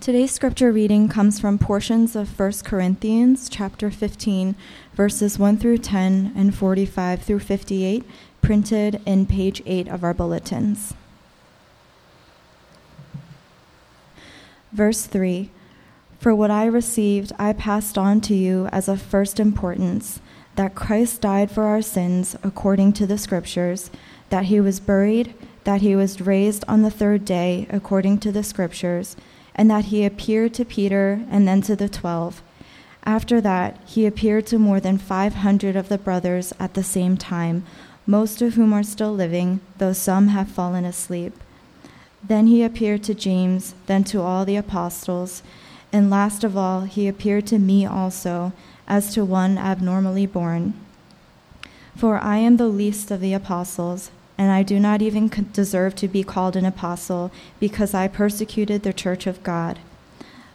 Today's scripture reading comes from portions of 1 Corinthians chapter 15, verses 1 through 10 and 45 through 58, printed in page 8 of our bulletins. Verse 3 For what I received, I passed on to you as of first importance that Christ died for our sins according to the Scriptures, that he was buried, that he was raised on the third day according to the Scriptures and that he appeared to Peter and then to the twelve. After that, he appeared to more than 500 of the brothers at the same time, most of whom are still living, though some have fallen asleep. Then he appeared to James, then to all the apostles, and last of all, he appeared to me also, as to one abnormally born. For I am the least of the apostles and I do not even deserve to be called an apostle because I persecuted the church of God.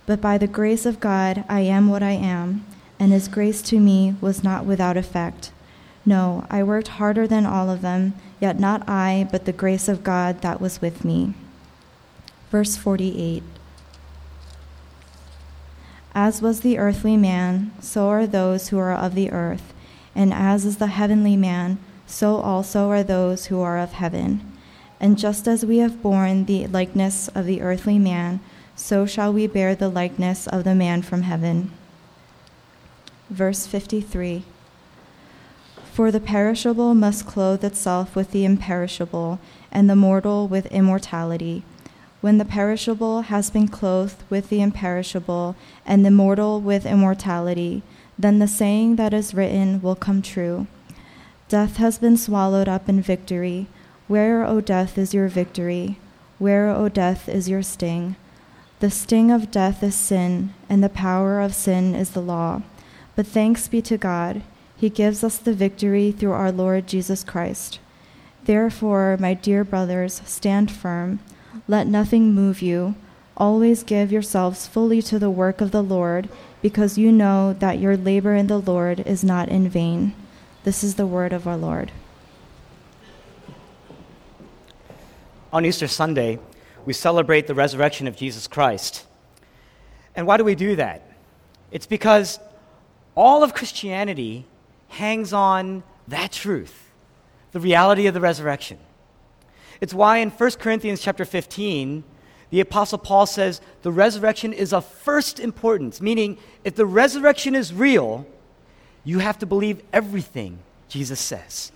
But by the grace of God, I am what I am, and his grace to me was not without effect. No, I worked harder than all of them, yet not I, but the grace of God that was with me. Verse 48 As was the earthly man, so are those who are of the earth, and as is the heavenly man, so also are those who are of heaven. And just as we have borne the likeness of the earthly man, so shall we bear the likeness of the man from heaven. Verse 53 For the perishable must clothe itself with the imperishable, and the mortal with immortality. When the perishable has been clothed with the imperishable, and the mortal with immortality, then the saying that is written will come true. Death has been swallowed up in victory. Where, O death, is your victory? Where, O death, is your sting? The sting of death is sin, and the power of sin is the law. But thanks be to God, He gives us the victory through our Lord Jesus Christ. Therefore, my dear brothers, stand firm. Let nothing move you. Always give yourselves fully to the work of the Lord, because you know that your labor in the Lord is not in vain. This is the word of our Lord. On Easter Sunday, we celebrate the resurrection of Jesus Christ. And why do we do that? It's because all of Christianity hangs on that truth, the reality of the resurrection. It's why in 1 Corinthians chapter 15, the apostle Paul says the resurrection is of first importance, meaning if the resurrection is real, you have to believe everything Jesus says.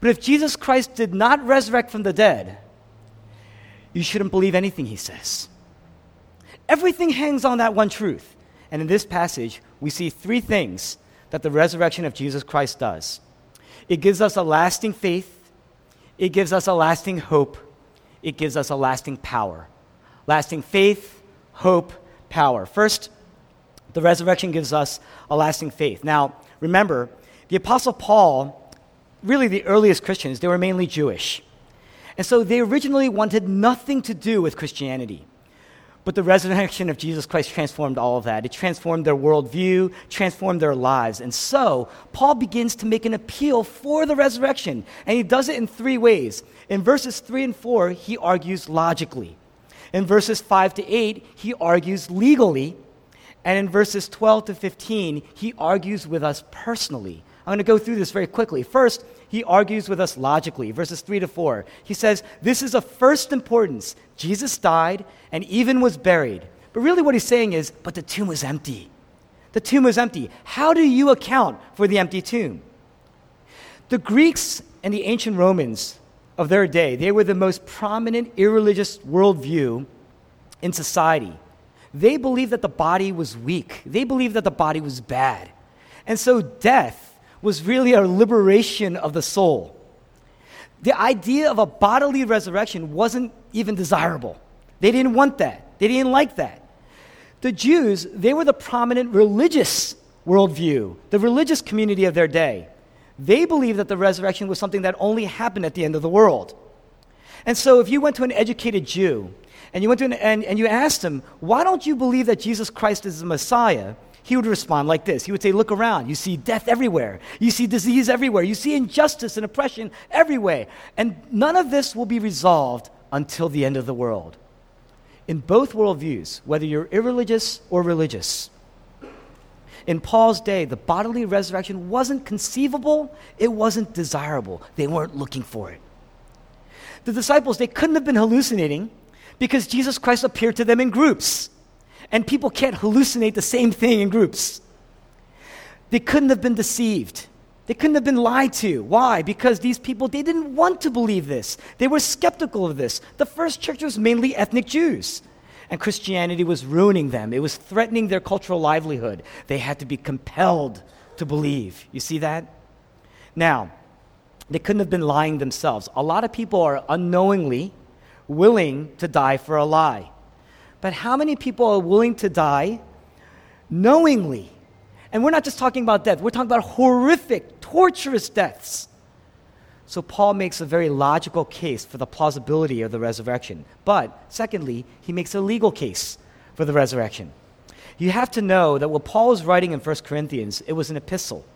But if Jesus Christ did not resurrect from the dead, you shouldn't believe anything he says. Everything hangs on that one truth. And in this passage, we see three things that the resurrection of Jesus Christ does it gives us a lasting faith, it gives us a lasting hope, it gives us a lasting power. Lasting faith, hope, power. First, the resurrection gives us a lasting faith. Now, remember, the Apostle Paul, really the earliest Christians, they were mainly Jewish. And so they originally wanted nothing to do with Christianity. But the resurrection of Jesus Christ transformed all of that. It transformed their worldview, transformed their lives. And so, Paul begins to make an appeal for the resurrection. And he does it in three ways. In verses 3 and 4, he argues logically. In verses 5 to 8, he argues legally. And in verses 12 to 15, he argues with us personally. I'm going to go through this very quickly. First, he argues with us logically, verses 3 to 4. He says, This is of first importance. Jesus died and even was buried. But really, what he's saying is, But the tomb was empty. The tomb was empty. How do you account for the empty tomb? The Greeks and the ancient Romans of their day, they were the most prominent irreligious worldview in society. They believed that the body was weak, they believed that the body was bad. And so death was really a liberation of the soul. The idea of a bodily resurrection wasn't even desirable. They didn't want that, they didn't like that. The Jews, they were the prominent religious worldview, the religious community of their day. They believed that the resurrection was something that only happened at the end of the world. And so, if you went to an educated Jew and you went to an, and, and you asked him, why don't you believe that Jesus Christ is the Messiah? He would respond like this. He would say, Look around. You see death everywhere. You see disease everywhere. You see injustice and oppression everywhere. And none of this will be resolved until the end of the world. in both worldviews, whether you're irreligious or religious. In Paul's day, the bodily resurrection wasn't conceivable, it wasn't desirable. They weren't looking for it. The disciples, they couldn't have been hallucinating because Jesus Christ appeared to them in groups. And people can't hallucinate the same thing in groups. They couldn't have been deceived. They couldn't have been lied to. Why? Because these people, they didn't want to believe this. They were skeptical of this. The first church was mainly ethnic Jews and Christianity was ruining them. It was threatening their cultural livelihood. They had to be compelled to believe. You see that? Now, they couldn't have been lying themselves. A lot of people are unknowingly willing to die for a lie. But how many people are willing to die knowingly? And we're not just talking about death, we're talking about horrific, torturous deaths. So Paul makes a very logical case for the plausibility of the resurrection. But secondly, he makes a legal case for the resurrection. You have to know that what Paul was writing in 1 Corinthians, it was an epistle.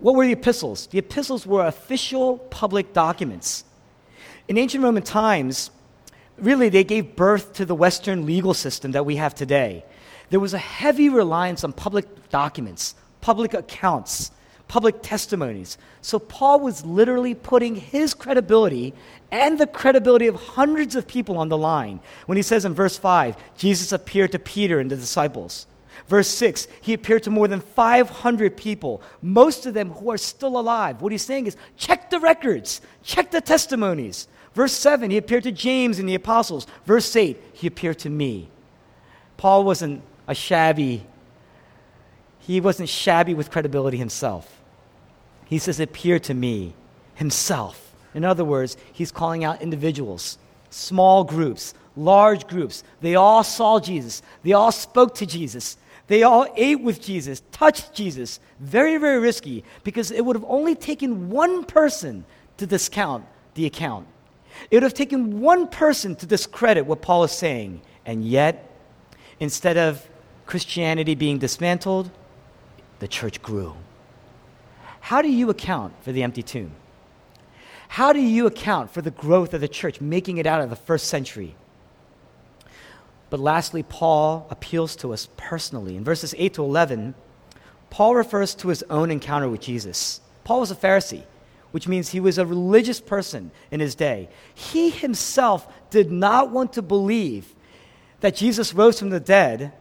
What were the epistles? The epistles were official public documents. In ancient Roman times, really they gave birth to the Western legal system that we have today. There was a heavy reliance on public documents, public accounts, public testimonies. So Paul was literally putting his credibility and the credibility of hundreds of people on the line when he says in verse 5, Jesus appeared to Peter and the disciples. Verse 6, he appeared to more than 500 people, most of them who are still alive. What he's saying is, check the records, check the testimonies. Verse 7, he appeared to James and the apostles. Verse 8, he appeared to me. Paul wasn't a shabby, he wasn't shabby with credibility himself. He says, appear to me himself. In other words, he's calling out individuals, small groups, large groups. They all saw Jesus, they all spoke to Jesus. They all ate with Jesus, touched Jesus. Very, very risky because it would have only taken one person to discount the account. It would have taken one person to discredit what Paul is saying. And yet, instead of Christianity being dismantled, the church grew. How do you account for the empty tomb? How do you account for the growth of the church, making it out of the first century? But lastly, Paul appeals to us personally. In verses 8 to 11, Paul refers to his own encounter with Jesus. Paul was a Pharisee, which means he was a religious person in his day. He himself did not want to believe that Jesus rose from the dead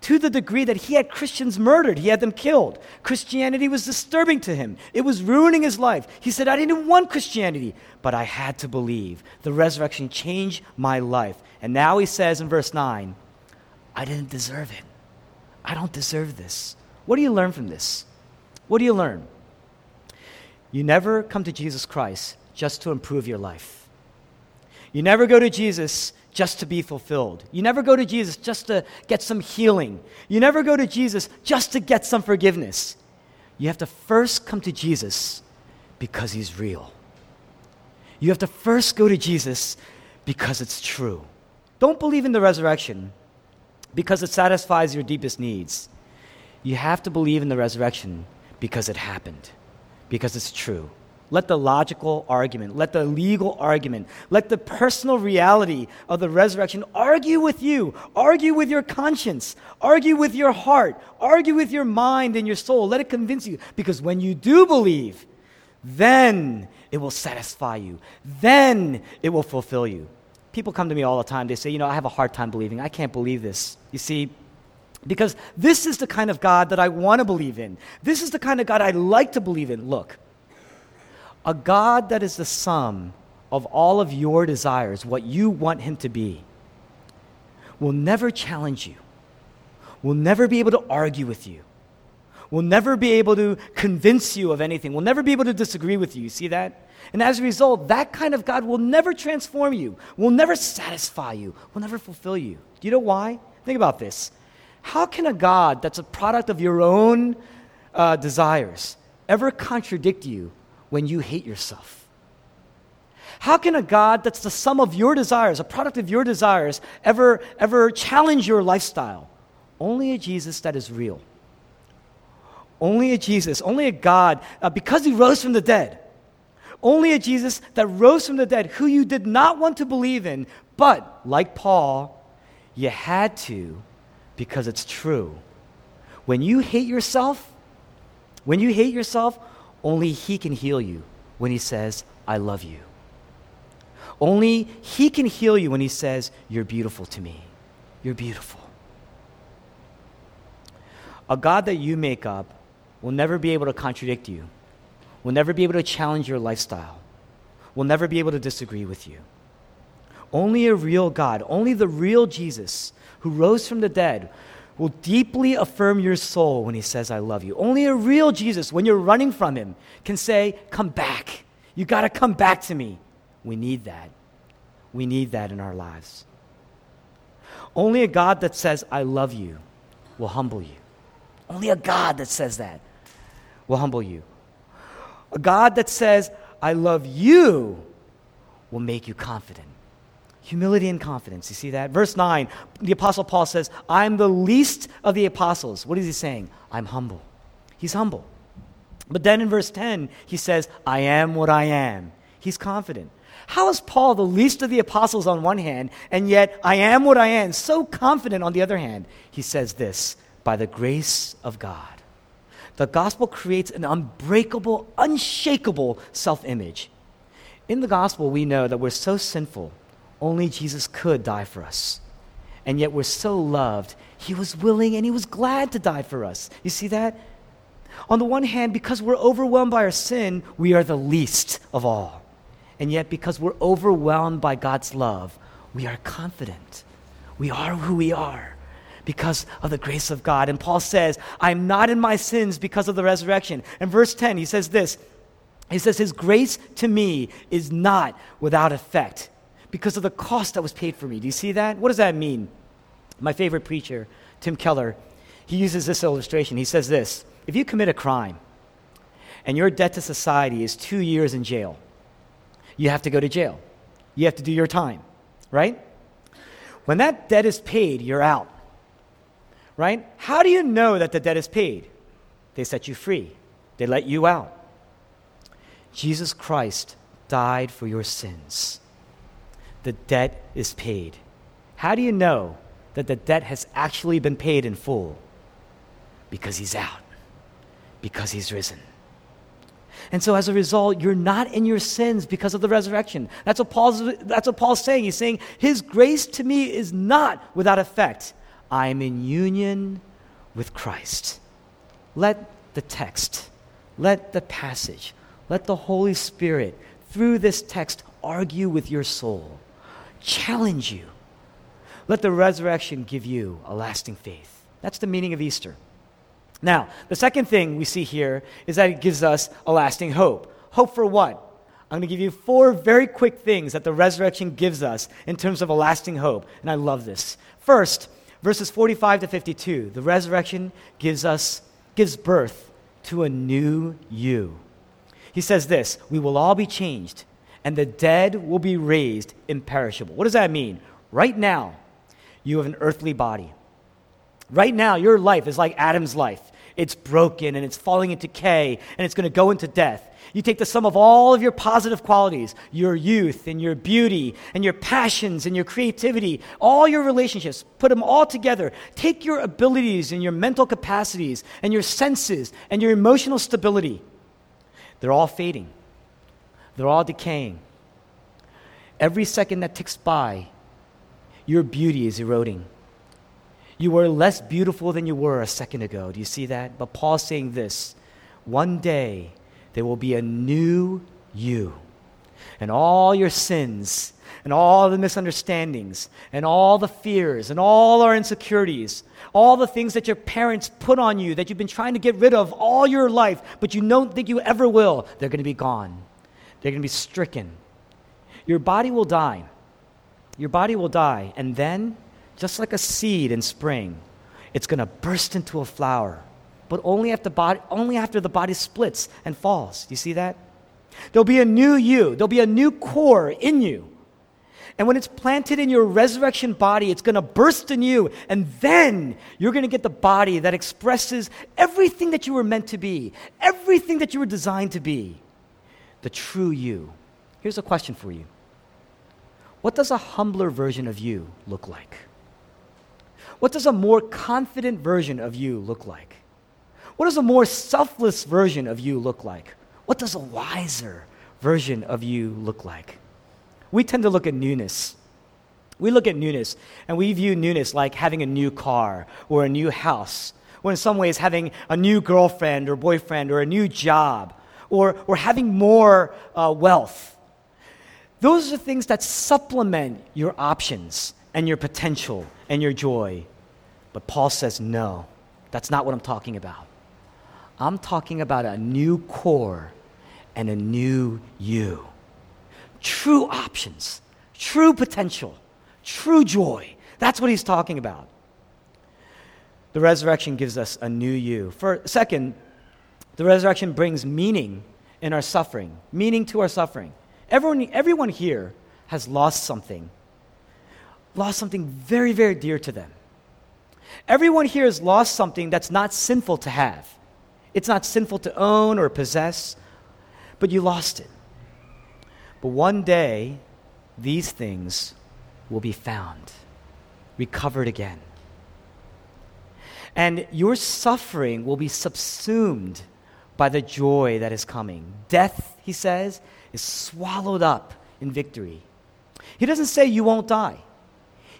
to the degree that he had Christians murdered, he had them killed. Christianity was disturbing to him, it was ruining his life. He said, I didn't want Christianity, but I had to believe. The resurrection changed my life. And now he says in verse 9, I didn't deserve it. I don't deserve this. What do you learn from this? What do you learn? You never come to Jesus Christ just to improve your life. You never go to Jesus just to be fulfilled. You never go to Jesus just to get some healing. You never go to Jesus just to get some forgiveness. You have to first come to Jesus because he's real. You have to first go to Jesus because it's true. Don't believe in the resurrection because it satisfies your deepest needs. You have to believe in the resurrection because it happened, because it's true. Let the logical argument, let the legal argument, let the personal reality of the resurrection argue with you, argue with your conscience, argue with your heart, argue with your mind and your soul. Let it convince you. Because when you do believe, then it will satisfy you, then it will fulfill you. People come to me all the time. They say, You know, I have a hard time believing. I can't believe this. You see, because this is the kind of God that I want to believe in. This is the kind of God I like to believe in. Look, a God that is the sum of all of your desires, what you want Him to be, will never challenge you, will never be able to argue with you, will never be able to convince you of anything, will never be able to disagree with you. You see that? And as a result, that kind of God will never transform you, will never satisfy you, will never fulfill you. Do you know why? Think about this. How can a God that's a product of your own uh, desires ever contradict you when you hate yourself? How can a God that's the sum of your desires, a product of your desires, ever, ever challenge your lifestyle? Only a Jesus that is real. Only a Jesus, only a God, uh, because he rose from the dead. Only a Jesus that rose from the dead, who you did not want to believe in, but like Paul, You had to because it's true. When you hate yourself, when you hate yourself, only He can heal you when He says, I love you. Only He can heal you when He says, You're beautiful to me. You're beautiful. A God that you make up will never be able to contradict you, will never be able to challenge your lifestyle, will never be able to disagree with you. Only a real God, only the real Jesus who rose from the dead will deeply affirm your soul when he says, I love you. Only a real Jesus, when you're running from him, can say, Come back. You got to come back to me. We need that. We need that in our lives. Only a God that says, I love you, will humble you. Only a God that says that will humble you. A God that says, I love you, will make you confident. Humility and confidence. You see that? Verse 9, the Apostle Paul says, I'm the least of the apostles. What is he saying? I'm humble. He's humble. But then in verse 10, he says, I am what I am. He's confident. How is Paul the least of the apostles on one hand, and yet I am what I am, so confident on the other hand? He says this by the grace of God. The gospel creates an unbreakable, unshakable self image. In the gospel, we know that we're so sinful only Jesus could die for us. And yet we're so loved, he was willing and he was glad to die for us. You see that? On the one hand, because we're overwhelmed by our sin, we are the least of all. And yet, because we're overwhelmed by God's love, we are confident. We are who we are because of the grace of God. And Paul says, I'm not in my sins because of the resurrection. And verse 10, he says this He says, His grace to me is not without effect because of the cost that was paid for me. Do you see that? What does that mean? My favorite preacher, Tim Keller, he uses this illustration. He says this If you commit a crime and your debt to society is two years in jail, you have to go to jail. You have to do your time, right? When that debt is paid, you're out, right? How do you know that the debt is paid? They set you free, they let you out. Jesus Christ died for your sins the debt is paid. How do you know that the debt has actually been paid in full? Because he's out, because he's risen. And so as a result, you're not in your sins because of the resurrection. That's what Paul's, that's what Paul's saying. He's saying, His grace to me is not without effect. I am in union with Christ. Let the text, let the passage, let the Holy Spirit, through this text, argue with your soul challenge you. Let the resurrection give you a lasting faith. That's the meaning of Easter. Now, the second thing we see here is that it gives us a lasting hope. Hope for what? I'm going to give you four very quick things that the resurrection gives us in terms of a lasting hope. And I love this. First, verses 45 to 52, the resurrection gives us gives birth to a new you. He says this, we will all be changed and the dead will be raised imperishable. What does that mean? Right now, you have an earthly body. Right now, your life is like Adam's life. It's broken and it's falling into decay and it's going to go into death. You take the sum of all of your positive qualities, your youth and your beauty and your passions and your creativity, all your relationships, put them all together. Take your abilities and your mental capacities and your senses and your emotional stability. They're all fading. They're all decaying. Every second that ticks by, your beauty is eroding. You were less beautiful than you were a second ago. Do you see that? But Paul's saying this one day there will be a new you. And all your sins, and all the misunderstandings, and all the fears, and all our insecurities, all the things that your parents put on you that you've been trying to get rid of all your life, but you don't think you ever will, they're going to be gone. They're going to be stricken. Your body will die. Your body will die. And then, just like a seed in spring, it's going to burst into a flower, but only after, body, only after the body splits and falls. You see that? There'll be a new you, there'll be a new core in you. And when it's planted in your resurrection body, it's going to burst in you. And then you're going to get the body that expresses everything that you were meant to be, everything that you were designed to be the true you. Here's a question for you What does a humbler version of you look like? What does a more confident version of you look like? What does a more selfless version of you look like? What does a wiser version of you look like? We tend to look at newness. We look at newness and we view newness like having a new car or a new house, or in some ways having a new girlfriend or boyfriend or a new job or, or having more uh, wealth. Those are things that supplement your options and your potential and your joy. But Paul says, no, that's not what I'm talking about. I'm talking about a new core and a new you. True options, true potential, true joy. That's what he's talking about. The resurrection gives us a new you. For second, the resurrection brings meaning in our suffering, meaning to our suffering. Everyone, everyone here has lost something, lost something very, very dear to them. Everyone here has lost something that's not sinful to have. It's not sinful to own or possess, but you lost it. But one day, these things will be found, recovered again. And your suffering will be subsumed by the joy that is coming. Death, he says, is swallowed up in victory. He doesn't say you won't die.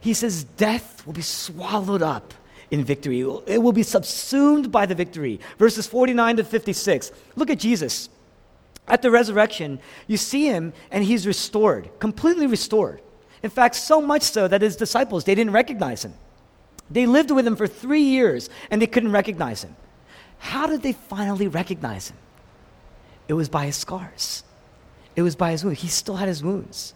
He says death will be swallowed up in victory. It will be subsumed by the victory. Verses 49 to 56. Look at Jesus. At the resurrection, you see him and he's restored, completely restored. In fact, so much so that his disciples, they didn't recognize him. They lived with him for three years and they couldn't recognize him. How did they finally recognize him? It was by his scars. It was by his wounds. He still had his wounds.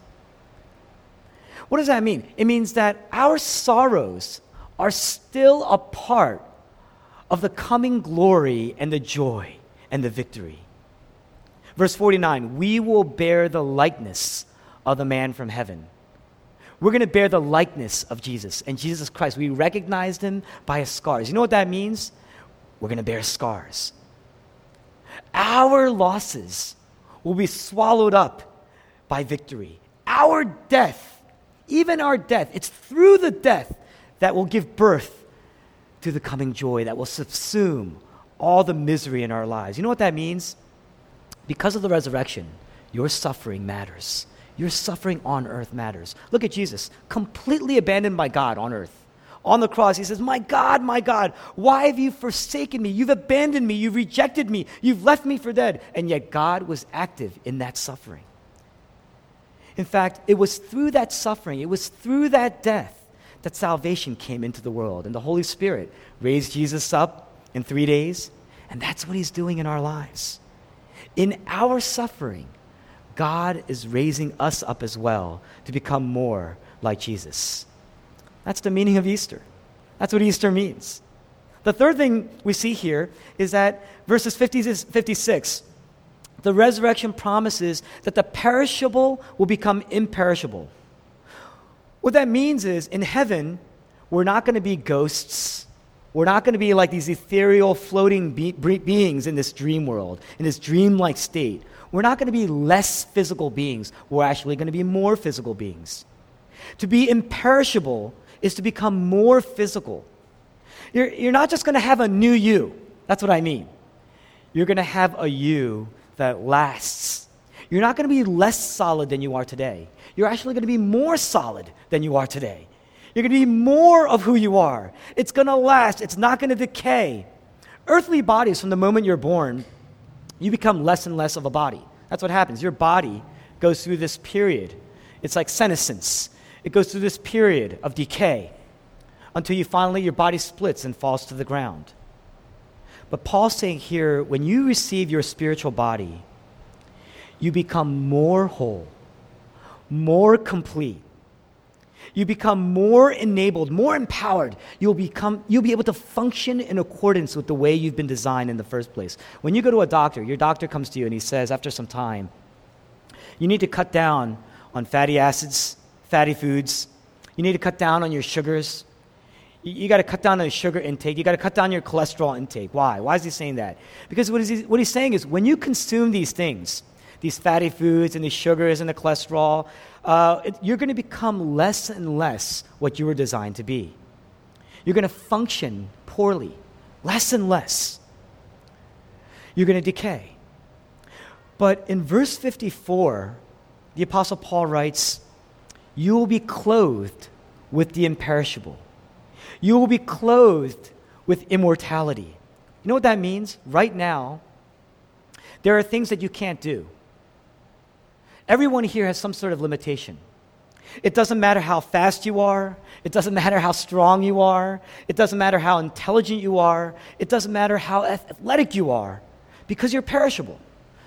What does that mean? It means that our sorrows are still a part of the coming glory and the joy and the victory. Verse 49 We will bear the likeness of the man from heaven. We're going to bear the likeness of Jesus and Jesus Christ. We recognized him by his scars. You know what that means? We're going to bear scars. Our losses will be swallowed up by victory. Our death, even our death, it's through the death that will give birth to the coming joy that will subsume all the misery in our lives. You know what that means? Because of the resurrection, your suffering matters. Your suffering on earth matters. Look at Jesus, completely abandoned by God on earth. On the cross, he says, My God, my God, why have you forsaken me? You've abandoned me. You've rejected me. You've left me for dead. And yet, God was active in that suffering. In fact, it was through that suffering, it was through that death that salvation came into the world. And the Holy Spirit raised Jesus up in three days. And that's what he's doing in our lives. In our suffering, God is raising us up as well to become more like Jesus. That's the meaning of Easter. That's what Easter means. The third thing we see here is that verses 50 to 56, the resurrection promises that the perishable will become imperishable. What that means is in heaven, we're not going to be ghosts. We're not going to be like these ethereal floating be- beings in this dream world, in this dreamlike state. We're not going to be less physical beings. We're actually going to be more physical beings. To be imperishable is to become more physical. You're, you're not just going to have a new you. That's what I mean. You're going to have a you that lasts. You're not going to be less solid than you are today. You're actually going to be more solid than you are today. You're going to be more of who you are. It's going to last, it's not going to decay. Earthly bodies, from the moment you're born, you become less and less of a body. That's what happens. Your body goes through this period. It's like senescence. It goes through this period of decay until you finally, your body splits and falls to the ground. But Paul's saying here when you receive your spiritual body, you become more whole, more complete. You become more enabled, more empowered. You'll, become, you'll be able to function in accordance with the way you've been designed in the first place. When you go to a doctor, your doctor comes to you and he says, after some time, you need to cut down on fatty acids, fatty foods. You need to cut down on your sugars. You, you got to cut down on your sugar intake. You got to cut down your cholesterol intake. Why? Why is he saying that? Because what, he, what he's saying is when you consume these things, these fatty foods and these sugars and the cholesterol, uh, it, you're going to become less and less what you were designed to be. You're going to function poorly, less and less. You're going to decay. But in verse 54, the Apostle Paul writes, You will be clothed with the imperishable. You will be clothed with immortality. You know what that means? Right now, there are things that you can't do. Everyone here has some sort of limitation. It doesn't matter how fast you are. It doesn't matter how strong you are. It doesn't matter how intelligent you are. It doesn't matter how athletic you are because you're perishable,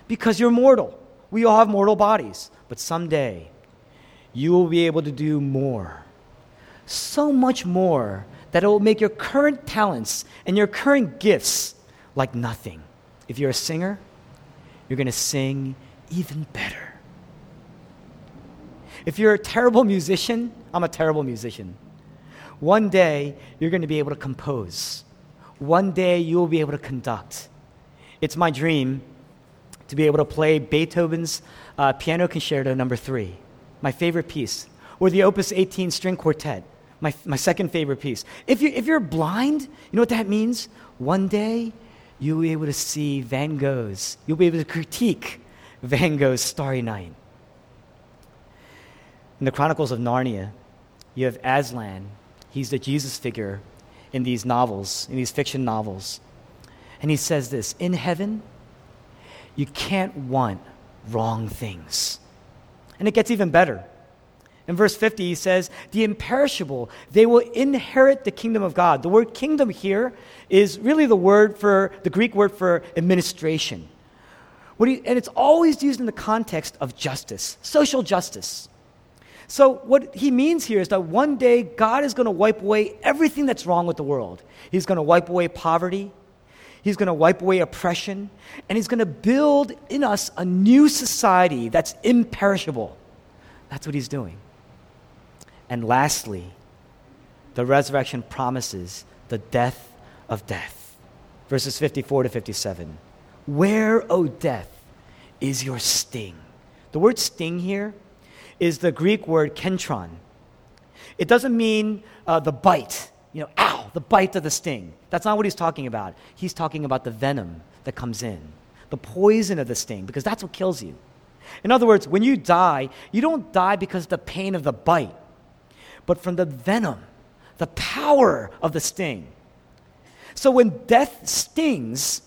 because you're mortal. We all have mortal bodies. But someday, you will be able to do more. So much more that it will make your current talents and your current gifts like nothing. If you're a singer, you're going to sing even better. If you're a terrible musician, I'm a terrible musician. One day, you're going to be able to compose. One day, you will be able to conduct. It's my dream to be able to play Beethoven's uh, Piano Concerto Number Three, my favorite piece, or the Opus 18 String Quartet, my, my second favorite piece. If, you, if you're blind, you know what that means? One day, you'll be able to see Van Gogh's, you'll be able to critique Van Gogh's Starry Night. In the Chronicles of Narnia, you have Aslan. He's the Jesus figure in these novels, in these fiction novels. And he says this In heaven, you can't want wrong things. And it gets even better. In verse 50, he says, The imperishable, they will inherit the kingdom of God. The word kingdom here is really the word for, the Greek word for administration. He, and it's always used in the context of justice, social justice. So, what he means here is that one day God is going to wipe away everything that's wrong with the world. He's going to wipe away poverty, He's going to wipe away oppression, and He's going to build in us a new society that's imperishable. That's what He's doing. And lastly, the resurrection promises the death of death. Verses 54 to 57. Where, O oh death, is your sting? The word sting here is the Greek word kentron. It doesn't mean uh, the bite, you know, ow, the bite of the sting. That's not what he's talking about. He's talking about the venom that comes in, the poison of the sting, because that's what kills you. In other words, when you die, you don't die because of the pain of the bite, but from the venom, the power of the sting. So when death stings,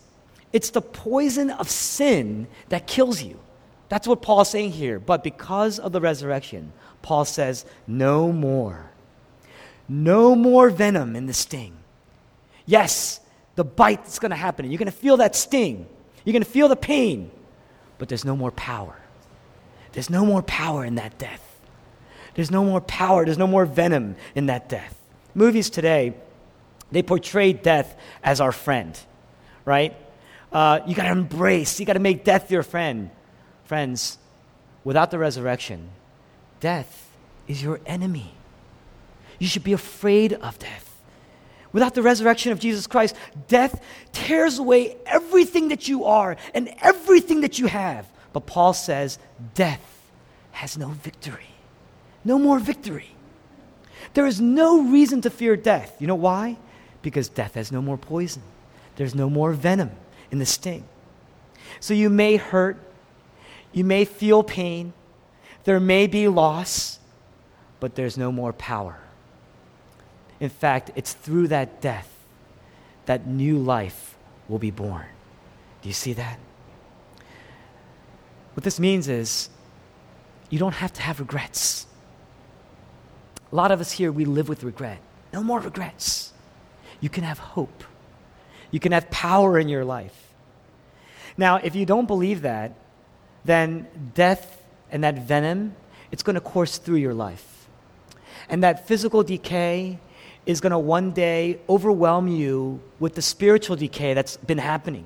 it's the poison of sin that kills you. That's what Paul's saying here. But because of the resurrection, Paul says, no more. No more venom in the sting. Yes, the bite is going to happen. and You're going to feel that sting. You're going to feel the pain. But there's no more power. There's no more power in that death. There's no more power. There's no more venom in that death. Movies today, they portray death as our friend, right? Uh, you got to embrace, you got to make death your friend. Friends, without the resurrection, death is your enemy. You should be afraid of death. Without the resurrection of Jesus Christ, death tears away everything that you are and everything that you have. But Paul says death has no victory. No more victory. There is no reason to fear death. You know why? Because death has no more poison, there's no more venom in the sting. So you may hurt, you may feel pain, there may be loss, but there's no more power. In fact, it's through that death that new life will be born. Do you see that? What this means is you don't have to have regrets. A lot of us here, we live with regret. No more regrets. You can have hope. You can have power in your life. Now, if you don't believe that, then death and that venom, it's going to course through your life. And that physical decay is going to one day overwhelm you with the spiritual decay that's been happening.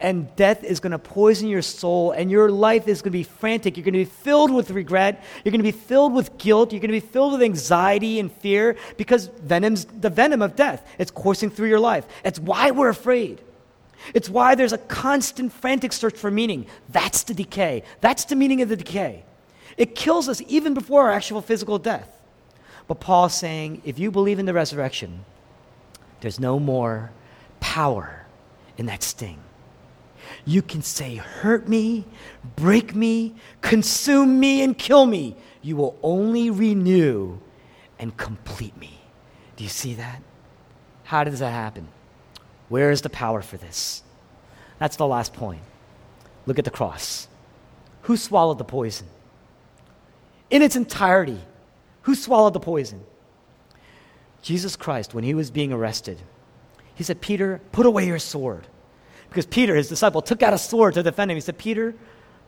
And death is going to poison your soul, and your life is going to be frantic. You're going to be filled with regret. You're going to be filled with guilt. You're going to be filled with anxiety and fear because venom's the venom of death. It's coursing through your life. It's why we're afraid. It's why there's a constant, frantic search for meaning. That's the decay. That's the meaning of the decay. It kills us even before our actual physical death. But Paul's saying if you believe in the resurrection, There's no more power in that sting. You can say, Hurt me, break me, consume me, and kill me. You will only renew and complete me. Do you see that? How does that happen? Where is the power for this? That's the last point. Look at the cross. Who swallowed the poison? In its entirety, who swallowed the poison? Jesus Christ, when he was being arrested, he said, Peter, put away your sword. Because Peter, his disciple, took out a sword to defend him. He said, Peter,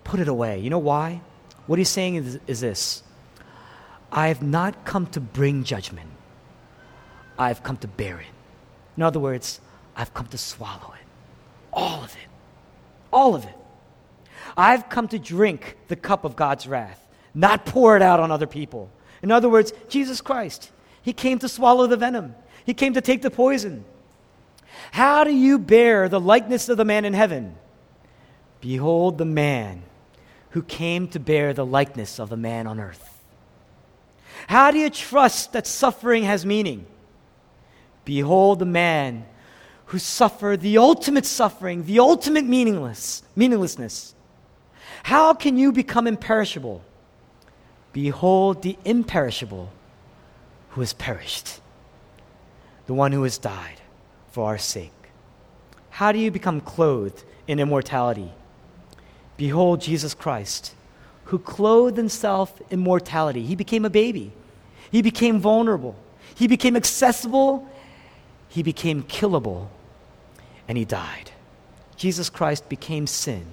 put it away. You know why? What he's saying is, is this I have not come to bring judgment, I've come to bear it. In other words, I've come to swallow it. All of it. All of it. I've come to drink the cup of God's wrath, not pour it out on other people. In other words, Jesus Christ, He came to swallow the venom, He came to take the poison. How do you bear the likeness of the man in heaven? Behold the man who came to bear the likeness of the man on earth. How do you trust that suffering has meaning? Behold the man who suffered the ultimate suffering, the ultimate meaningless, meaninglessness. How can you become imperishable? Behold the imperishable who has perished, the one who has died for our sake. How do you become clothed in immortality? Behold Jesus Christ, who clothed himself in mortality. He became a baby, he became vulnerable, he became accessible, he became killable, and he died. Jesus Christ became sin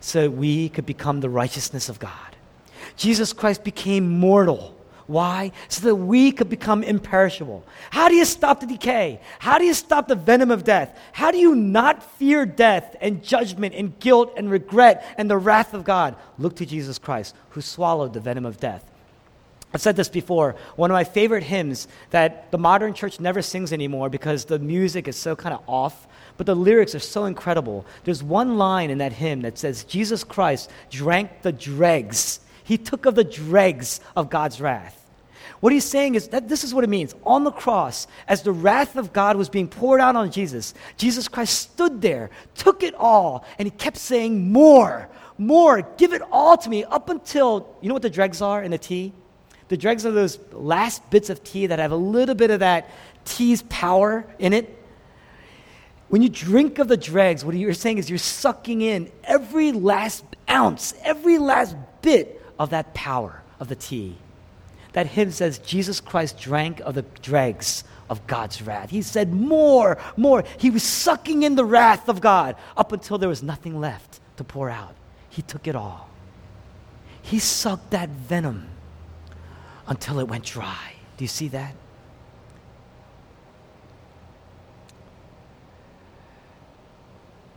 so we could become the righteousness of God. Jesus Christ became mortal. Why? So that we could become imperishable. How do you stop the decay? How do you stop the venom of death? How do you not fear death and judgment and guilt and regret and the wrath of God? Look to Jesus Christ, who swallowed the venom of death. I've said this before. One of my favorite hymns that the modern church never sings anymore because the music is so kind of off, but the lyrics are so incredible. There's one line in that hymn that says, Jesus Christ drank the dregs. He took of the dregs of God's wrath. What he's saying is that this is what it means. On the cross, as the wrath of God was being poured out on Jesus, Jesus Christ stood there, took it all, and he kept saying, More, more, give it all to me, up until, you know what the dregs are in the tea? The dregs are those last bits of tea that have a little bit of that tea's power in it. When you drink of the dregs, what you're saying is you're sucking in every last ounce, every last bit of that power of the tea. That hymn says Jesus Christ drank of the dregs of God's wrath. He said, More, more. He was sucking in the wrath of God up until there was nothing left to pour out. He took it all. He sucked that venom until it went dry. Do you see that?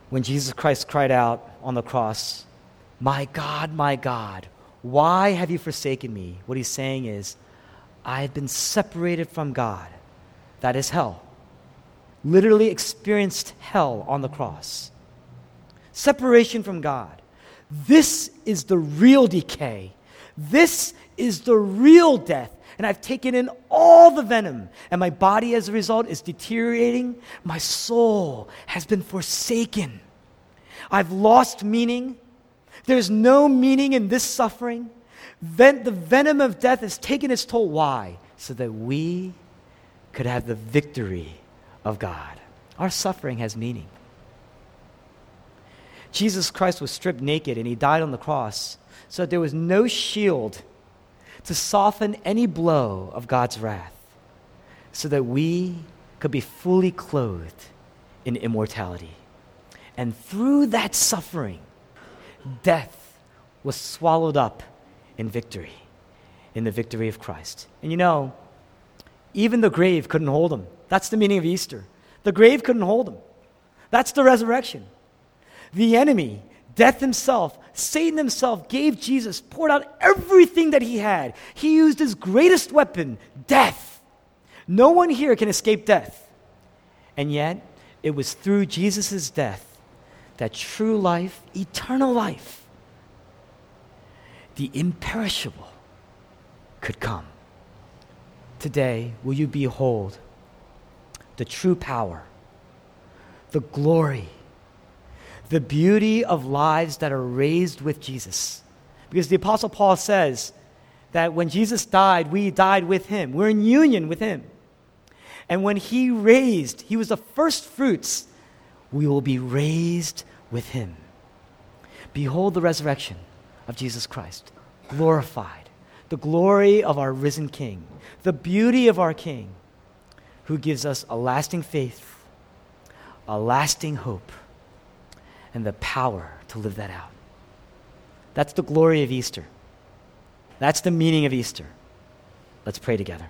When Jesus Christ cried out on the cross, My God, my God, why have you forsaken me? What he's saying is, I have been separated from God. That is hell. Literally experienced hell on the cross. Separation from God. This is the real decay. This is the real death. And I've taken in all the venom, and my body, as a result, is deteriorating. My soul has been forsaken. I've lost meaning. There's no meaning in this suffering. Ven- the venom of death has taken its toll. Why? So that we could have the victory of God. Our suffering has meaning. Jesus Christ was stripped naked and he died on the cross so that there was no shield to soften any blow of God's wrath, so that we could be fully clothed in immortality. And through that suffering, death was swallowed up in victory, in the victory of Christ. And you know, even the grave couldn't hold him. That's the meaning of Easter. The grave couldn't hold him. That's the resurrection. The enemy Death himself, Satan himself, gave Jesus, poured out everything that he had. He used his greatest weapon, death. No one here can escape death. And yet, it was through Jesus' death that true life, eternal life, the imperishable, could come. Today, will you behold the true power, the glory, the beauty of lives that are raised with Jesus. Because the Apostle Paul says that when Jesus died, we died with him. We're in union with him. And when he raised, he was the first fruits, we will be raised with him. Behold the resurrection of Jesus Christ, glorified, the glory of our risen King, the beauty of our King, who gives us a lasting faith, a lasting hope, and the power to live that out. That's the glory of Easter. That's the meaning of Easter. Let's pray together.